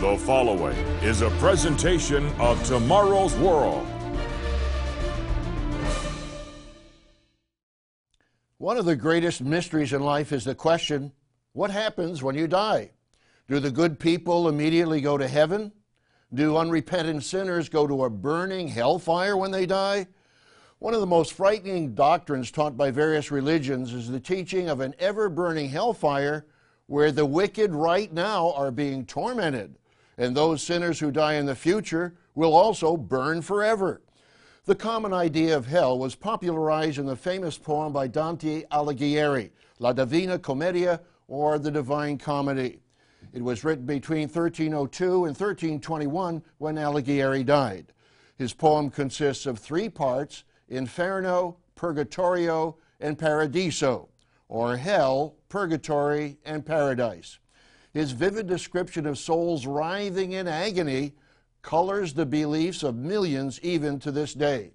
The following is a presentation of Tomorrow's World. One of the greatest mysteries in life is the question what happens when you die? Do the good people immediately go to heaven? Do unrepentant sinners go to a burning hellfire when they die? One of the most frightening doctrines taught by various religions is the teaching of an ever burning hellfire where the wicked right now are being tormented, and those sinners who die in the future will also burn forever. The common idea of hell was popularized in the famous poem by Dante Alighieri, La Divina Commedia, or the Divine Comedy. It was written between 1302 and 1321 when Alighieri died. His poem consists of three parts Inferno, Purgatorio, and Paradiso, or Hell, Purgatory, and Paradise. His vivid description of souls writhing in agony colors the beliefs of millions even to this day.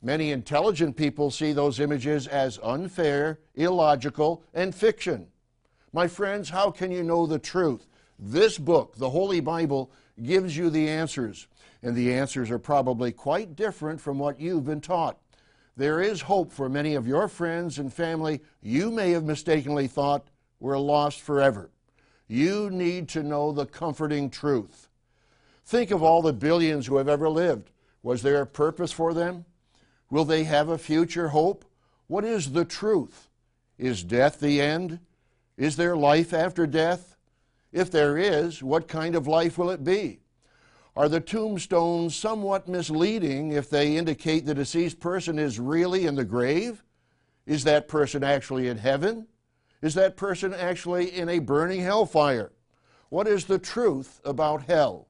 Many intelligent people see those images as unfair, illogical, and fiction. My friends, how can you know the truth? This book, the Holy Bible, gives you the answers, and the answers are probably quite different from what you've been taught. There is hope for many of your friends and family you may have mistakenly thought were lost forever. You need to know the comforting truth. Think of all the billions who have ever lived. Was there a purpose for them? Will they have a future hope? What is the truth? Is death the end? Is there life after death? If there is, what kind of life will it be? Are the tombstones somewhat misleading if they indicate the deceased person is really in the grave? Is that person actually in heaven? Is that person actually in a burning hellfire? What is the truth about hell?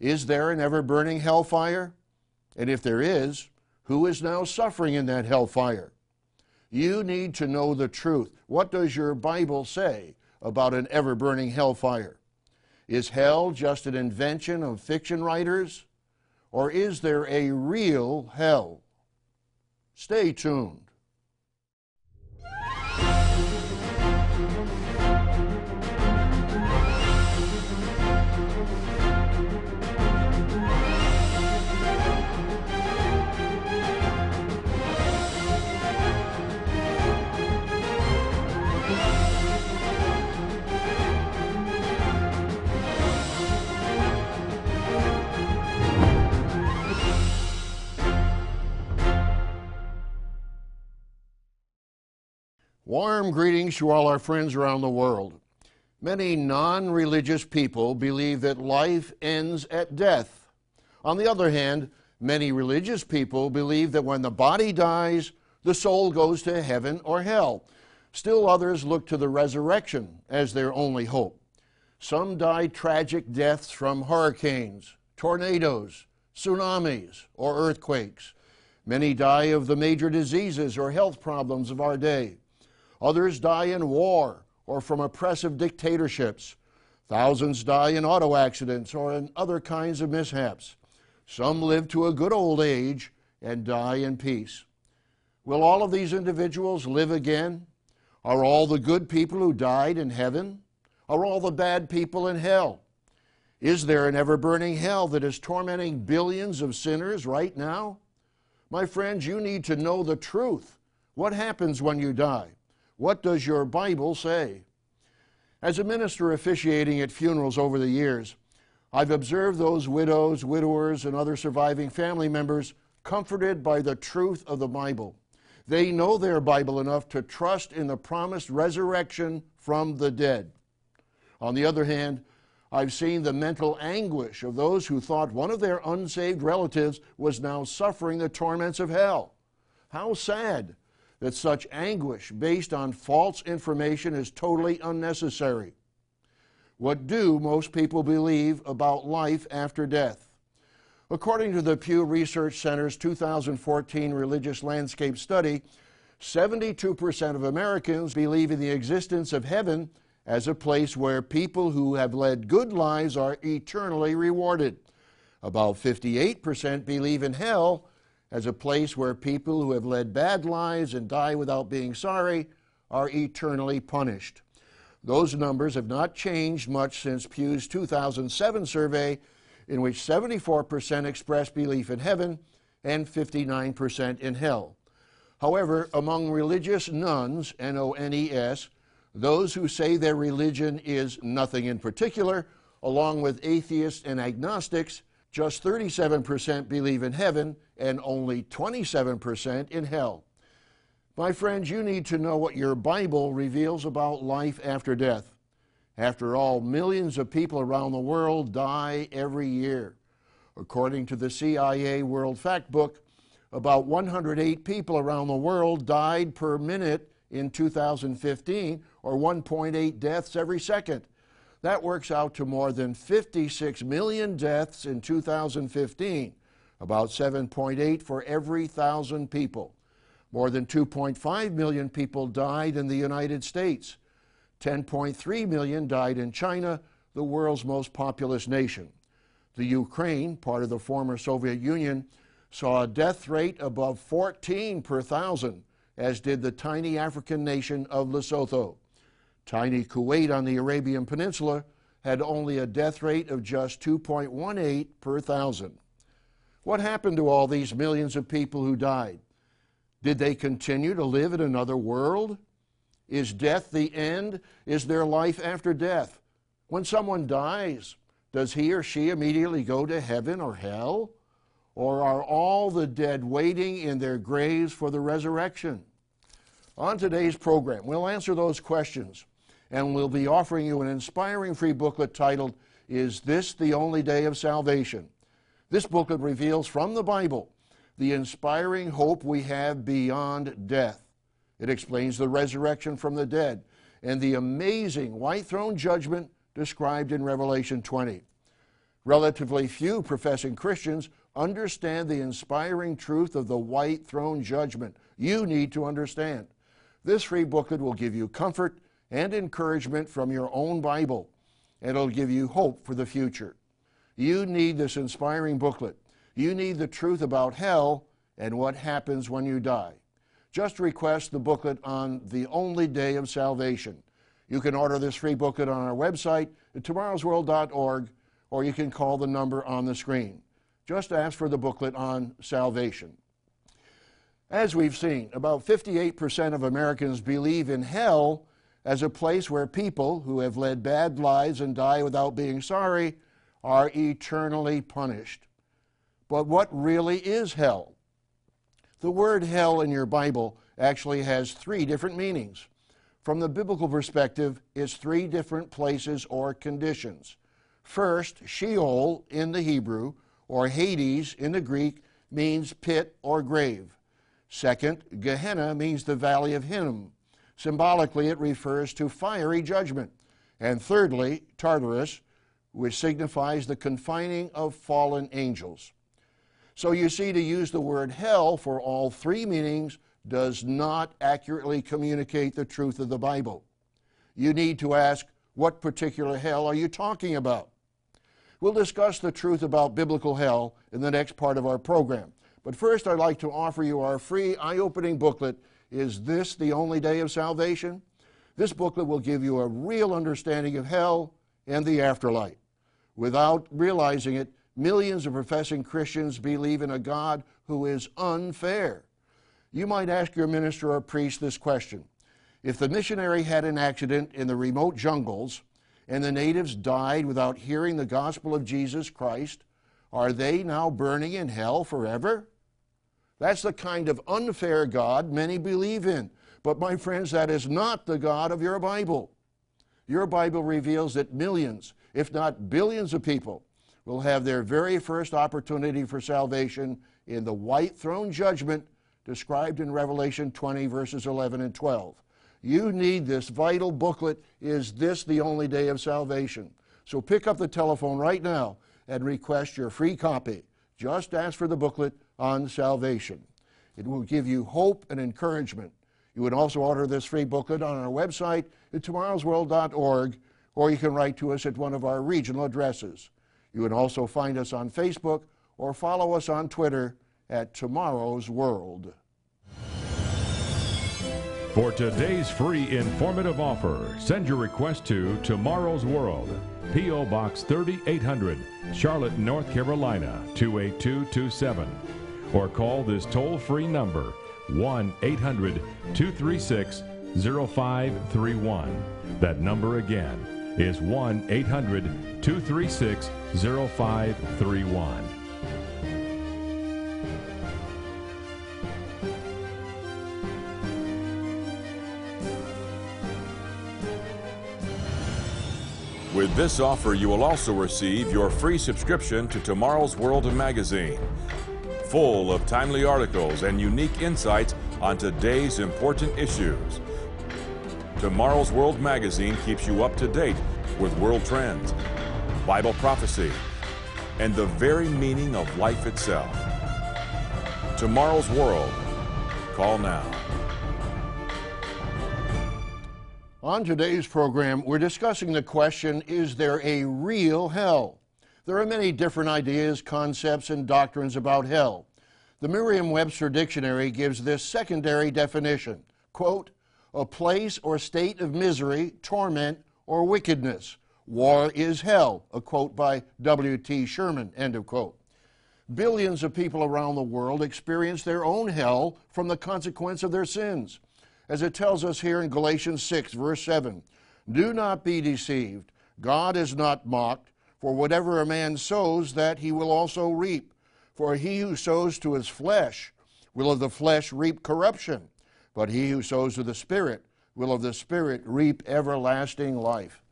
Is there an ever burning hellfire? And if there is, who is now suffering in that hellfire? You need to know the truth. What does your Bible say about an ever burning hellfire? Is hell just an invention of fiction writers? Or is there a real hell? Stay tuned. Warm greetings to all our friends around the world. Many non religious people believe that life ends at death. On the other hand, many religious people believe that when the body dies, the soul goes to heaven or hell. Still others look to the resurrection as their only hope. Some die tragic deaths from hurricanes, tornadoes, tsunamis, or earthquakes. Many die of the major diseases or health problems of our day. Others die in war or from oppressive dictatorships. Thousands die in auto accidents or in other kinds of mishaps. Some live to a good old age and die in peace. Will all of these individuals live again? Are all the good people who died in heaven? Are all the bad people in hell? Is there an ever burning hell that is tormenting billions of sinners right now? My friends, you need to know the truth. What happens when you die? What does your Bible say? As a minister officiating at funerals over the years, I've observed those widows, widowers, and other surviving family members comforted by the truth of the Bible. They know their Bible enough to trust in the promised resurrection from the dead. On the other hand, I've seen the mental anguish of those who thought one of their unsaved relatives was now suffering the torments of hell. How sad that such anguish based on false information is totally unnecessary. What do most people believe about life after death? According to the Pew Research Center's 2014 Religious Landscape Study, 72% of Americans believe in the existence of heaven as a place where people who have led good lives are eternally rewarded. About 58% believe in hell as a place where people who have led bad lives and die without being sorry are eternally punished. Those numbers have not changed much since Pew's 2007 survey, in which 74% expressed belief in heaven and 59% in hell. However, among religious nones, N O N E S, those who say their religion is nothing in particular, along with atheists and agnostics, just 37% believe in heaven and only 27% in hell. My friends, you need to know what your Bible reveals about life after death. After all, millions of people around the world die every year. According to the CIA World Factbook, about 108 people around the world died per minute in 2015, or 1.8 deaths every second. That works out to more than 56 million deaths in 2015, about 7.8 for every thousand people. More than 2.5 million people died in the United States. 10.3 million died in China, the world's most populous nation. The Ukraine, part of the former Soviet Union, saw a death rate above 14 per thousand, as did the tiny African nation of Lesotho. Tiny Kuwait on the Arabian Peninsula had only a death rate of just 2.18 per thousand. What happened to all these millions of people who died? Did they continue to live in another world? Is death the end? Is there life after death? When someone dies, does he or she immediately go to heaven or hell? Or are all the dead waiting in their graves for the resurrection? On today's program, we'll answer those questions and we'll be offering you an inspiring free booklet titled, Is This the Only Day of Salvation? This booklet reveals from the Bible the inspiring hope we have beyond death. It explains the resurrection from the dead and the amazing white throne judgment described in Revelation 20. Relatively few professing Christians understand the inspiring truth of the white throne judgment. You need to understand. This free booklet will give you comfort and encouragement from your own Bible, it'll give you hope for the future. You need this inspiring booklet. You need the truth about hell and what happens when you die. Just request the booklet on the only day of salvation. You can order this free booklet on our website tomorrowsworld.org or you can call the number on the screen. Just ask for the booklet on salvation. As we've seen, about 58% of Americans believe in hell as a place where people who have led bad lives and die without being sorry are eternally punished. But what really is hell? The word hell in your Bible actually has three different meanings. From the biblical perspective, it's three different places or conditions. First, Sheol in the Hebrew, or Hades in the Greek, means pit or grave. Second, Gehenna means the valley of Hinnom. Symbolically, it refers to fiery judgment. And thirdly, Tartarus, which signifies the confining of fallen angels. So you see, to use the word hell for all three meanings does not accurately communicate the truth of the Bible. You need to ask, what particular hell are you talking about? We'll discuss the truth about biblical hell in the next part of our program. But first, I'd like to offer you our free eye opening booklet Is This the Only Day of Salvation? This booklet will give you a real understanding of hell and the afterlife. Without realizing it, Millions of professing Christians believe in a God who is unfair. You might ask your minister or priest this question If the missionary had an accident in the remote jungles and the natives died without hearing the gospel of Jesus Christ, are they now burning in hell forever? That's the kind of unfair God many believe in. But, my friends, that is not the God of your Bible. Your Bible reveals that millions, if not billions of people, will have their very first opportunity for salvation in the white throne judgment described in Revelation 20, verses 11 and 12. You need this vital booklet. Is this the only day of salvation? So pick up the telephone right now and request your free copy. Just ask for the booklet on salvation. It will give you hope and encouragement. You would also order this free booklet on our website at tomorrowsworld.org, or you can write to us at one of our regional addresses. You can also find us on Facebook or follow us on Twitter at Tomorrow's World. For today's free informative offer, send your request to Tomorrow's World, P.O. Box 3800, Charlotte, North Carolina 28227. Or call this toll free number 1 800 236 0531. That number again is 1 800 236 0531. With this offer, you will also receive your free subscription to Tomorrow's World magazine, full of timely articles and unique insights on today's important issues. Tomorrow's World magazine keeps you up to date with world trends, Bible prophecy, and the very meaning of life itself. Tomorrow's World. Call now. On today's program, we're discussing the question Is there a real hell? There are many different ideas, concepts, and doctrines about hell. The Merriam Webster Dictionary gives this secondary definition quote, a place or state of misery, torment, or wickedness. War is hell, a quote by W.T. Sherman, end of quote. Billions of people around the world experience their own hell from the consequence of their sins. As it tells us here in Galatians 6, verse 7 Do not be deceived. God is not mocked, for whatever a man sows, that he will also reap. For he who sows to his flesh will of the flesh reap corruption, but he who sows to the Spirit will of the Spirit reap everlasting life.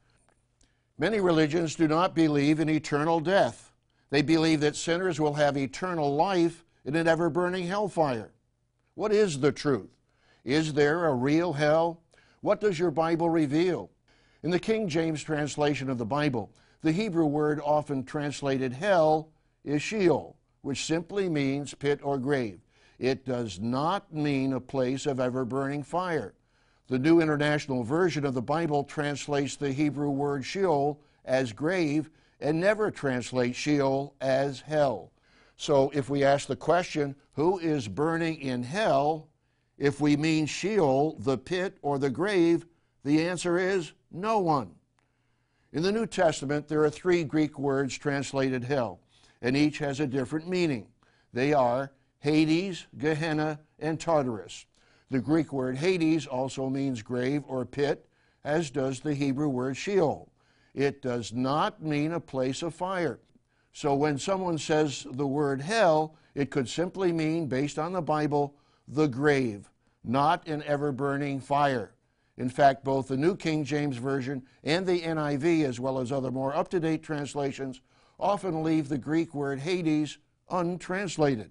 Many religions do not believe in eternal death. They believe that sinners will have eternal life in an ever burning hellfire. What is the truth? Is there a real hell? What does your Bible reveal? In the King James translation of the Bible, the Hebrew word often translated hell is Sheol, which simply means pit or grave. It does not mean a place of ever burning fire. The New International Version of the Bible translates the Hebrew word Sheol as grave and never translates Sheol as hell. So if we ask the question, who is burning in hell? If we mean Sheol, the pit or the grave, the answer is no one. In the New Testament, there are three Greek words translated hell, and each has a different meaning. They are Hades, Gehenna, and Tartarus. The Greek word Hades also means grave or pit, as does the Hebrew word Sheol. It does not mean a place of fire. So when someone says the word hell, it could simply mean, based on the Bible, the grave, not an ever burning fire. In fact, both the New King James Version and the NIV, as well as other more up to date translations, often leave the Greek word Hades untranslated.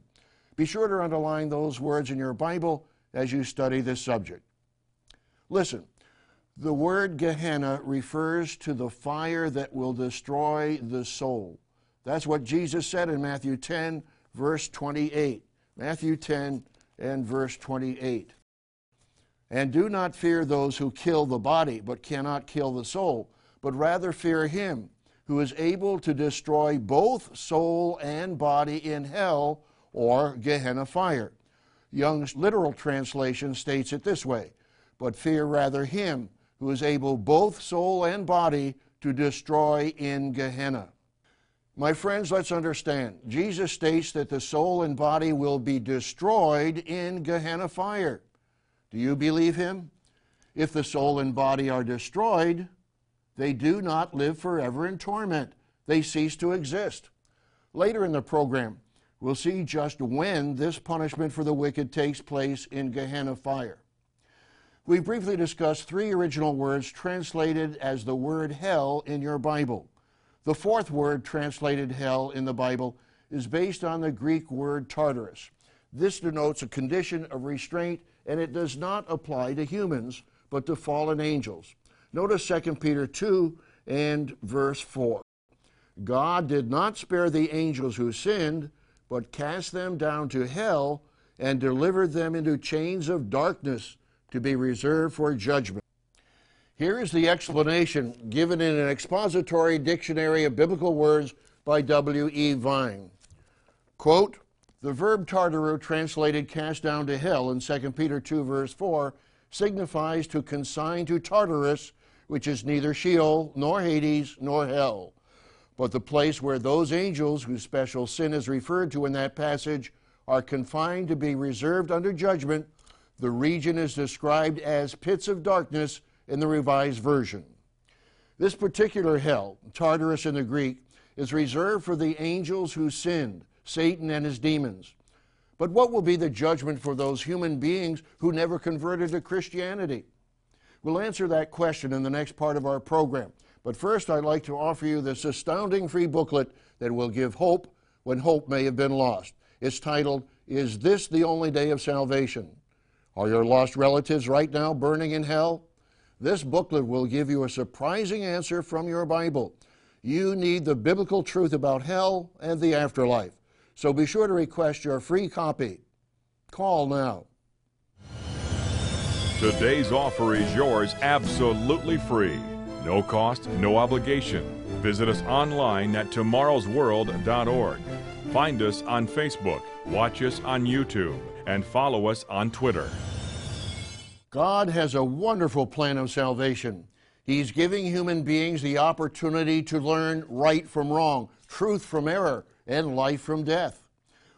Be sure to underline those words in your Bible as you study this subject. Listen, the word Gehenna refers to the fire that will destroy the soul. That's what Jesus said in Matthew 10, verse 28. Matthew 10, and verse 28. And do not fear those who kill the body, but cannot kill the soul, but rather fear him who is able to destroy both soul and body in hell or Gehenna fire. Young's literal translation states it this way But fear rather him who is able both soul and body to destroy in Gehenna. My friends, let's understand. Jesus states that the soul and body will be destroyed in Gehenna fire. Do you believe him? If the soul and body are destroyed, they do not live forever in torment. They cease to exist. Later in the program, we'll see just when this punishment for the wicked takes place in Gehenna fire. We briefly discussed three original words translated as the word hell in your Bible. The fourth word translated hell in the Bible is based on the Greek word Tartarus. This denotes a condition of restraint and it does not apply to humans but to fallen angels. Notice 2 Peter 2 and verse 4. God did not spare the angels who sinned, but cast them down to hell and delivered them into chains of darkness to be reserved for judgment. Here is the explanation given in an expository dictionary of biblical words by W.E. Vine. Quote, the verb tartaru translated cast down to hell in 2 Peter 2 verse 4 signifies to consign to Tartarus, which is neither Sheol, nor Hades, nor hell, but the place where those angels whose special sin is referred to in that passage are confined to be reserved under judgment. The region is described as pits of darkness in the Revised Version. This particular hell, Tartarus in the Greek, is reserved for the angels who sinned, Satan and his demons. But what will be the judgment for those human beings who never converted to Christianity? We'll answer that question in the next part of our program. But first, I'd like to offer you this astounding free booklet that will give hope when hope may have been lost. It's titled, Is This the Only Day of Salvation? Are your lost relatives right now burning in hell? This booklet will give you a surprising answer from your Bible. You need the biblical truth about hell and the afterlife. So be sure to request your free copy. Call now. Today's offer is yours absolutely free. No cost, no obligation. Visit us online at tomorrowsworld.org. Find us on Facebook, watch us on YouTube, and follow us on Twitter. God has a wonderful plan of salvation. He's giving human beings the opportunity to learn right from wrong, truth from error, and life from death.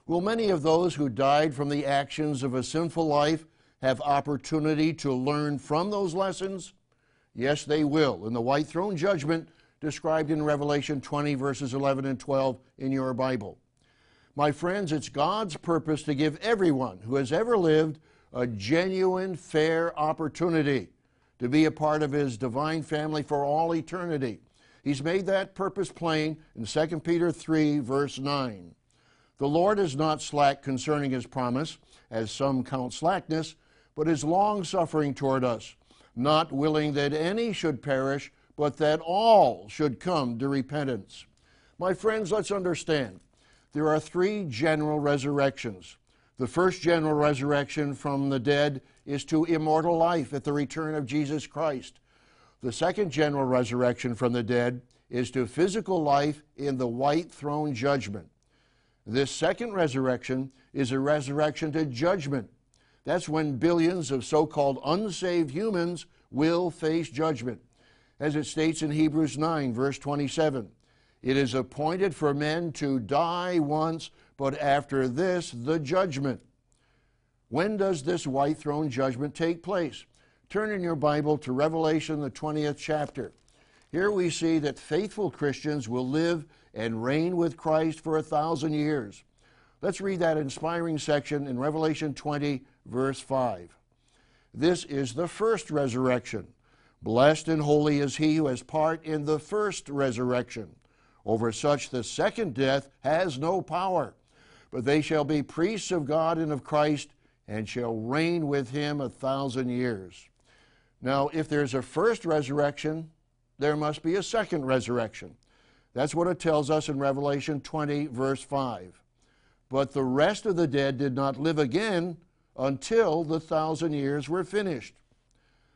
Will many of those who died from the actions of a sinful life have opportunity to learn from those lessons? Yes, they will in the white throne judgment described in Revelation 20, verses 11 and 12 in your Bible. My friends, it's God's purpose to give everyone who has ever lived a genuine, fair opportunity to be a part of His divine family for all eternity. He's made that purpose plain in 2 Peter 3, verse 9. The Lord is not slack concerning His promise, as some count slackness, but is long suffering toward us, not willing that any should perish, but that all should come to repentance. My friends, let's understand there are three general resurrections. The first general resurrection from the dead is to immortal life at the return of Jesus Christ. The second general resurrection from the dead is to physical life in the white throne judgment. This second resurrection is a resurrection to judgment. That's when billions of so called unsaved humans will face judgment. As it states in Hebrews 9, verse 27, it is appointed for men to die once, but after this, the judgment. When does this white throne judgment take place? Turn in your Bible to Revelation, the 20th chapter. Here we see that faithful Christians will live and reign with Christ for a thousand years. Let's read that inspiring section in Revelation 20, verse 5. This is the first resurrection. Blessed and holy is he who has part in the first resurrection. Over such the second death has no power, but they shall be priests of God and of Christ, and shall reign with him a thousand years. Now, if there's a first resurrection, there must be a second resurrection. That's what it tells us in Revelation 20, verse 5. But the rest of the dead did not live again until the thousand years were finished.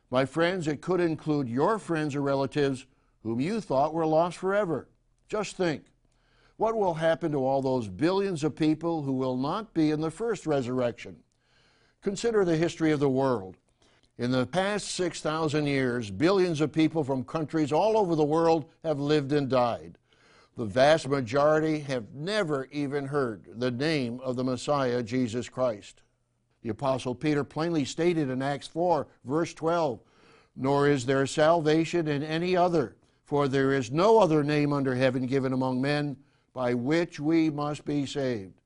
My friends, it could include your friends or relatives whom you thought were lost forever. Just think what will happen to all those billions of people who will not be in the first resurrection? Consider the history of the world. In the past 6,000 years, billions of people from countries all over the world have lived and died. The vast majority have never even heard the name of the Messiah, Jesus Christ. The Apostle Peter plainly stated in Acts 4, verse 12, Nor is there salvation in any other, for there is no other name under heaven given among men by which we must be saved.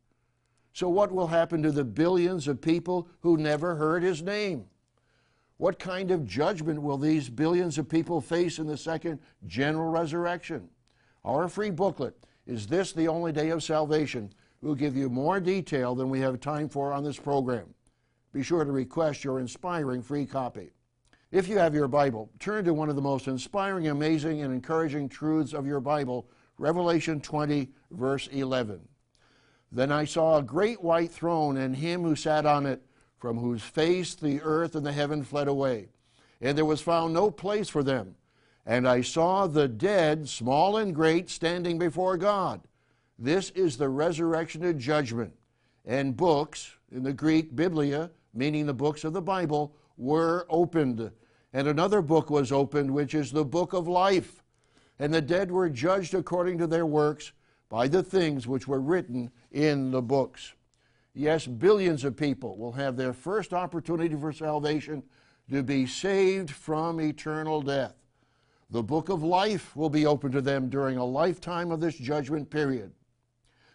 So, what will happen to the billions of people who never heard his name? What kind of judgment will these billions of people face in the second general resurrection? Our free booklet, Is This the Only Day of Salvation? will give you more detail than we have time for on this program. Be sure to request your inspiring free copy. If you have your Bible, turn to one of the most inspiring, amazing, and encouraging truths of your Bible, Revelation 20, verse 11. Then I saw a great white throne and him who sat on it from whose face the earth and the heaven fled away, and there was found no place for them. And I saw the dead, small and great, standing before God. This is the resurrection and judgment. And books, in the Greek, Biblia, meaning the books of the Bible, were opened, and another book was opened, which is the book of life. And the dead were judged according to their works by the things which were written in the books. Yes, billions of people will have their first opportunity for salvation to be saved from eternal death. The book of life will be open to them during a lifetime of this judgment period.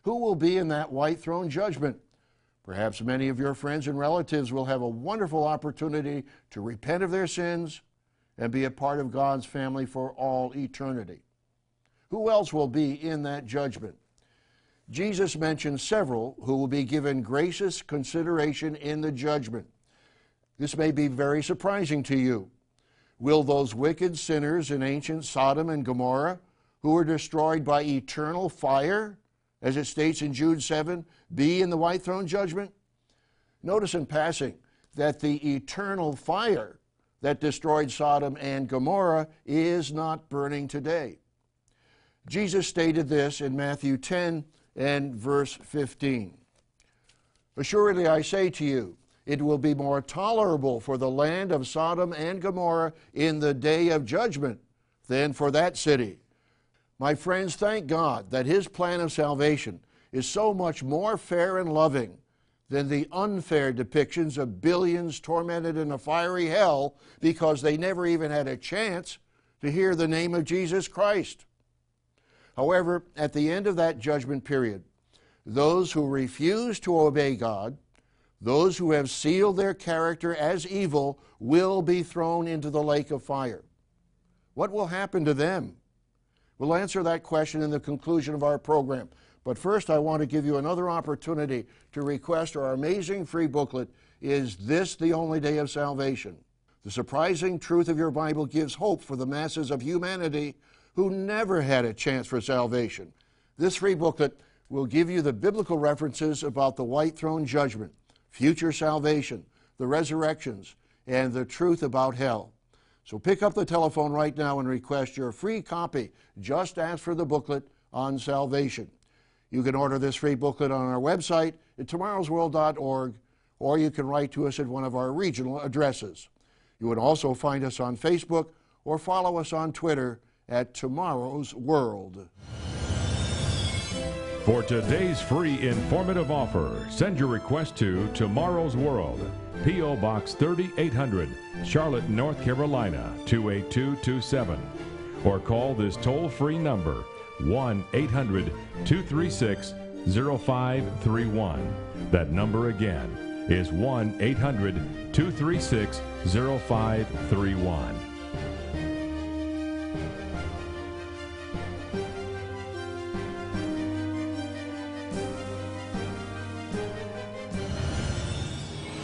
Who will be in that white throne judgment? Perhaps many of your friends and relatives will have a wonderful opportunity to repent of their sins and be a part of God's family for all eternity. Who else will be in that judgment? Jesus mentions several who will be given gracious consideration in the judgment. This may be very surprising to you. Will those wicked sinners in ancient Sodom and Gomorrah, who were destroyed by eternal fire, as it states in Jude 7, be in the white throne judgment? Notice in passing that the eternal fire that destroyed Sodom and Gomorrah is not burning today. Jesus stated this in Matthew 10 and verse 15. Assuredly, I say to you, it will be more tolerable for the land of Sodom and Gomorrah in the day of judgment than for that city. My friends, thank God that His plan of salvation is so much more fair and loving than the unfair depictions of billions tormented in a fiery hell because they never even had a chance to hear the name of Jesus Christ. However, at the end of that judgment period, those who refuse to obey God, those who have sealed their character as evil, will be thrown into the lake of fire. What will happen to them? We'll answer that question in the conclusion of our program. But first, I want to give you another opportunity to request our amazing free booklet, Is This the Only Day of Salvation? The surprising truth of your Bible gives hope for the masses of humanity who never had a chance for salvation. This free booklet will give you the biblical references about the white throne judgment, future salvation, the resurrections, and the truth about hell. So pick up the telephone right now and request your free copy. Just ask for the booklet on salvation. You can order this free booklet on our website at tomorrowsworld.org, or you can write to us at one of our regional addresses. You would also find us on Facebook or follow us on Twitter at Tomorrow's World. For today's free informative offer, send your request to Tomorrow's World, P.O. Box 3800, Charlotte, North Carolina 28227. Or call this toll free number 1 800 236 0531. That number again is 1 800 236 0531.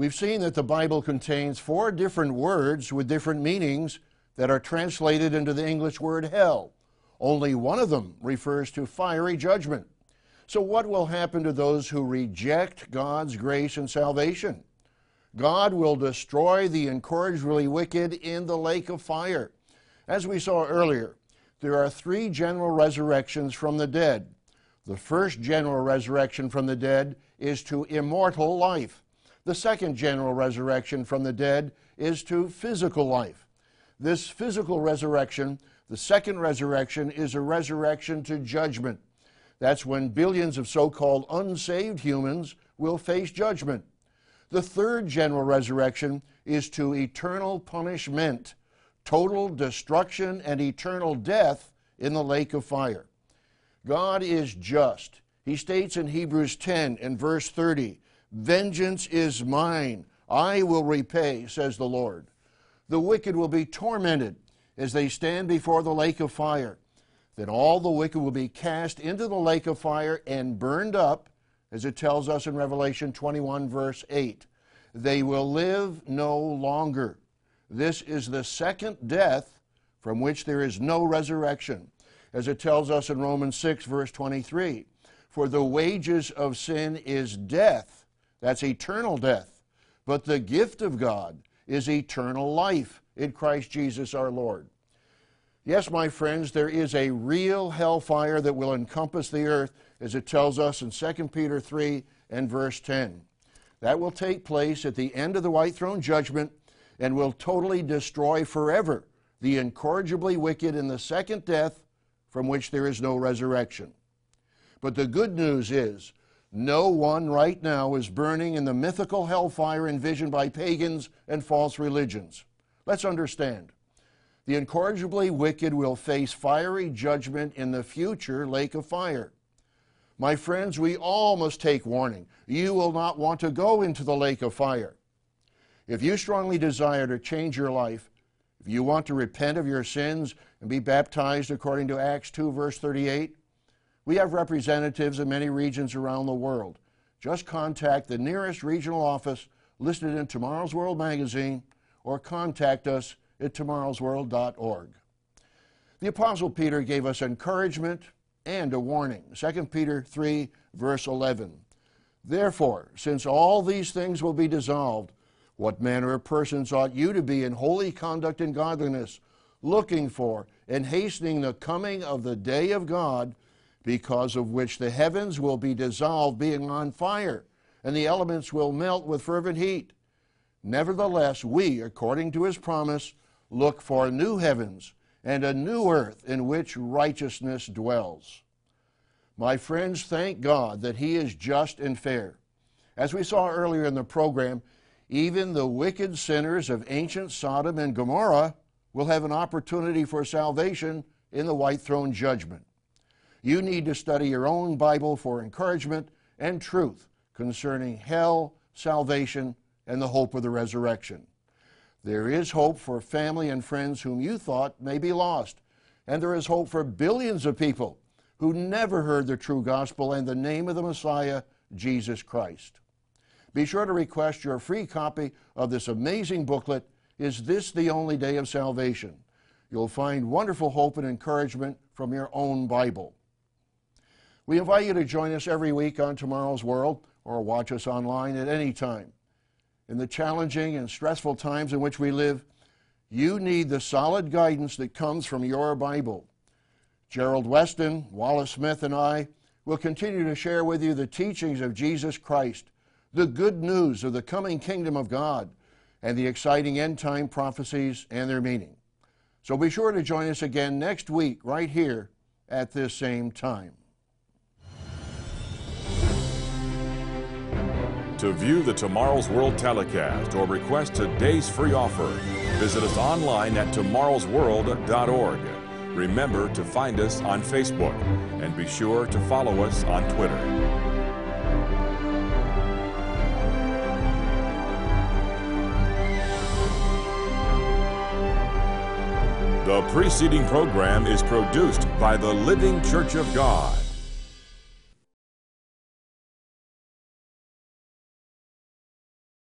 We've seen that the Bible contains four different words with different meanings that are translated into the English word hell. Only one of them refers to fiery judgment. So, what will happen to those who reject God's grace and salvation? God will destroy the incorrigibly wicked in the lake of fire. As we saw earlier, there are three general resurrections from the dead. The first general resurrection from the dead is to immortal life. The second general resurrection from the dead is to physical life. This physical resurrection, the second resurrection, is a resurrection to judgment. That's when billions of so called unsaved humans will face judgment. The third general resurrection is to eternal punishment, total destruction, and eternal death in the lake of fire. God is just. He states in Hebrews 10 and verse 30 Vengeance is mine. I will repay, says the Lord. The wicked will be tormented as they stand before the lake of fire. Then all the wicked will be cast into the lake of fire and burned up, as it tells us in Revelation 21, verse 8. They will live no longer. This is the second death from which there is no resurrection, as it tells us in Romans 6, verse 23. For the wages of sin is death, that's eternal death, but the gift of God is eternal life in Christ Jesus our Lord. Yes, my friends, there is a real hellfire that will encompass the earth, as it tells us in 2 Peter 3 and verse 10. That will take place at the end of the white throne judgment and will totally destroy forever the incorrigibly wicked in the second death from which there is no resurrection. But the good news is no one right now is burning in the mythical hellfire envisioned by pagans and false religions. Let's understand. The incorrigibly wicked will face fiery judgment in the future lake of fire. My friends, we all must take warning. You will not want to go into the lake of fire. If you strongly desire to change your life, if you want to repent of your sins and be baptized according to Acts 2, verse 38, we have representatives in many regions around the world. Just contact the nearest regional office listed in Tomorrow's World magazine or contact us at tomorrowsworld.org. The Apostle Peter gave us encouragement and a warning. 2 Peter 3, verse 11. Therefore, since all these things will be dissolved, what manner of persons ought you to be in holy conduct and godliness, looking for and hastening the coming of the day of God, because of which the heavens will be dissolved, being on fire, and the elements will melt with fervent heat? Nevertheless, we, according to his promise, look for new heavens and a new earth in which righteousness dwells. My friends, thank God that He is just and fair. As we saw earlier in the program, even the wicked sinners of ancient Sodom and Gomorrah will have an opportunity for salvation in the white throne judgment. You need to study your own Bible for encouragement and truth concerning hell, salvation, and the hope of the resurrection. There is hope for family and friends whom you thought may be lost. And there is hope for billions of people who never heard the true gospel and the name of the Messiah, Jesus Christ. Be sure to request your free copy of this amazing booklet, Is This the Only Day of Salvation? You'll find wonderful hope and encouragement from your own Bible. We invite you to join us every week on Tomorrow's World or watch us online at any time in the challenging and stressful times in which we live, you need the solid guidance that comes from your Bible. Gerald Weston, Wallace Smith, and I will continue to share with you the teachings of Jesus Christ, the good news of the coming kingdom of God, and the exciting end time prophecies and their meaning. So be sure to join us again next week, right here at this same time. To view the Tomorrow's World telecast or request today's free offer, visit us online at tomorrowsworld.org. Remember to find us on Facebook and be sure to follow us on Twitter. The preceding program is produced by the Living Church of God.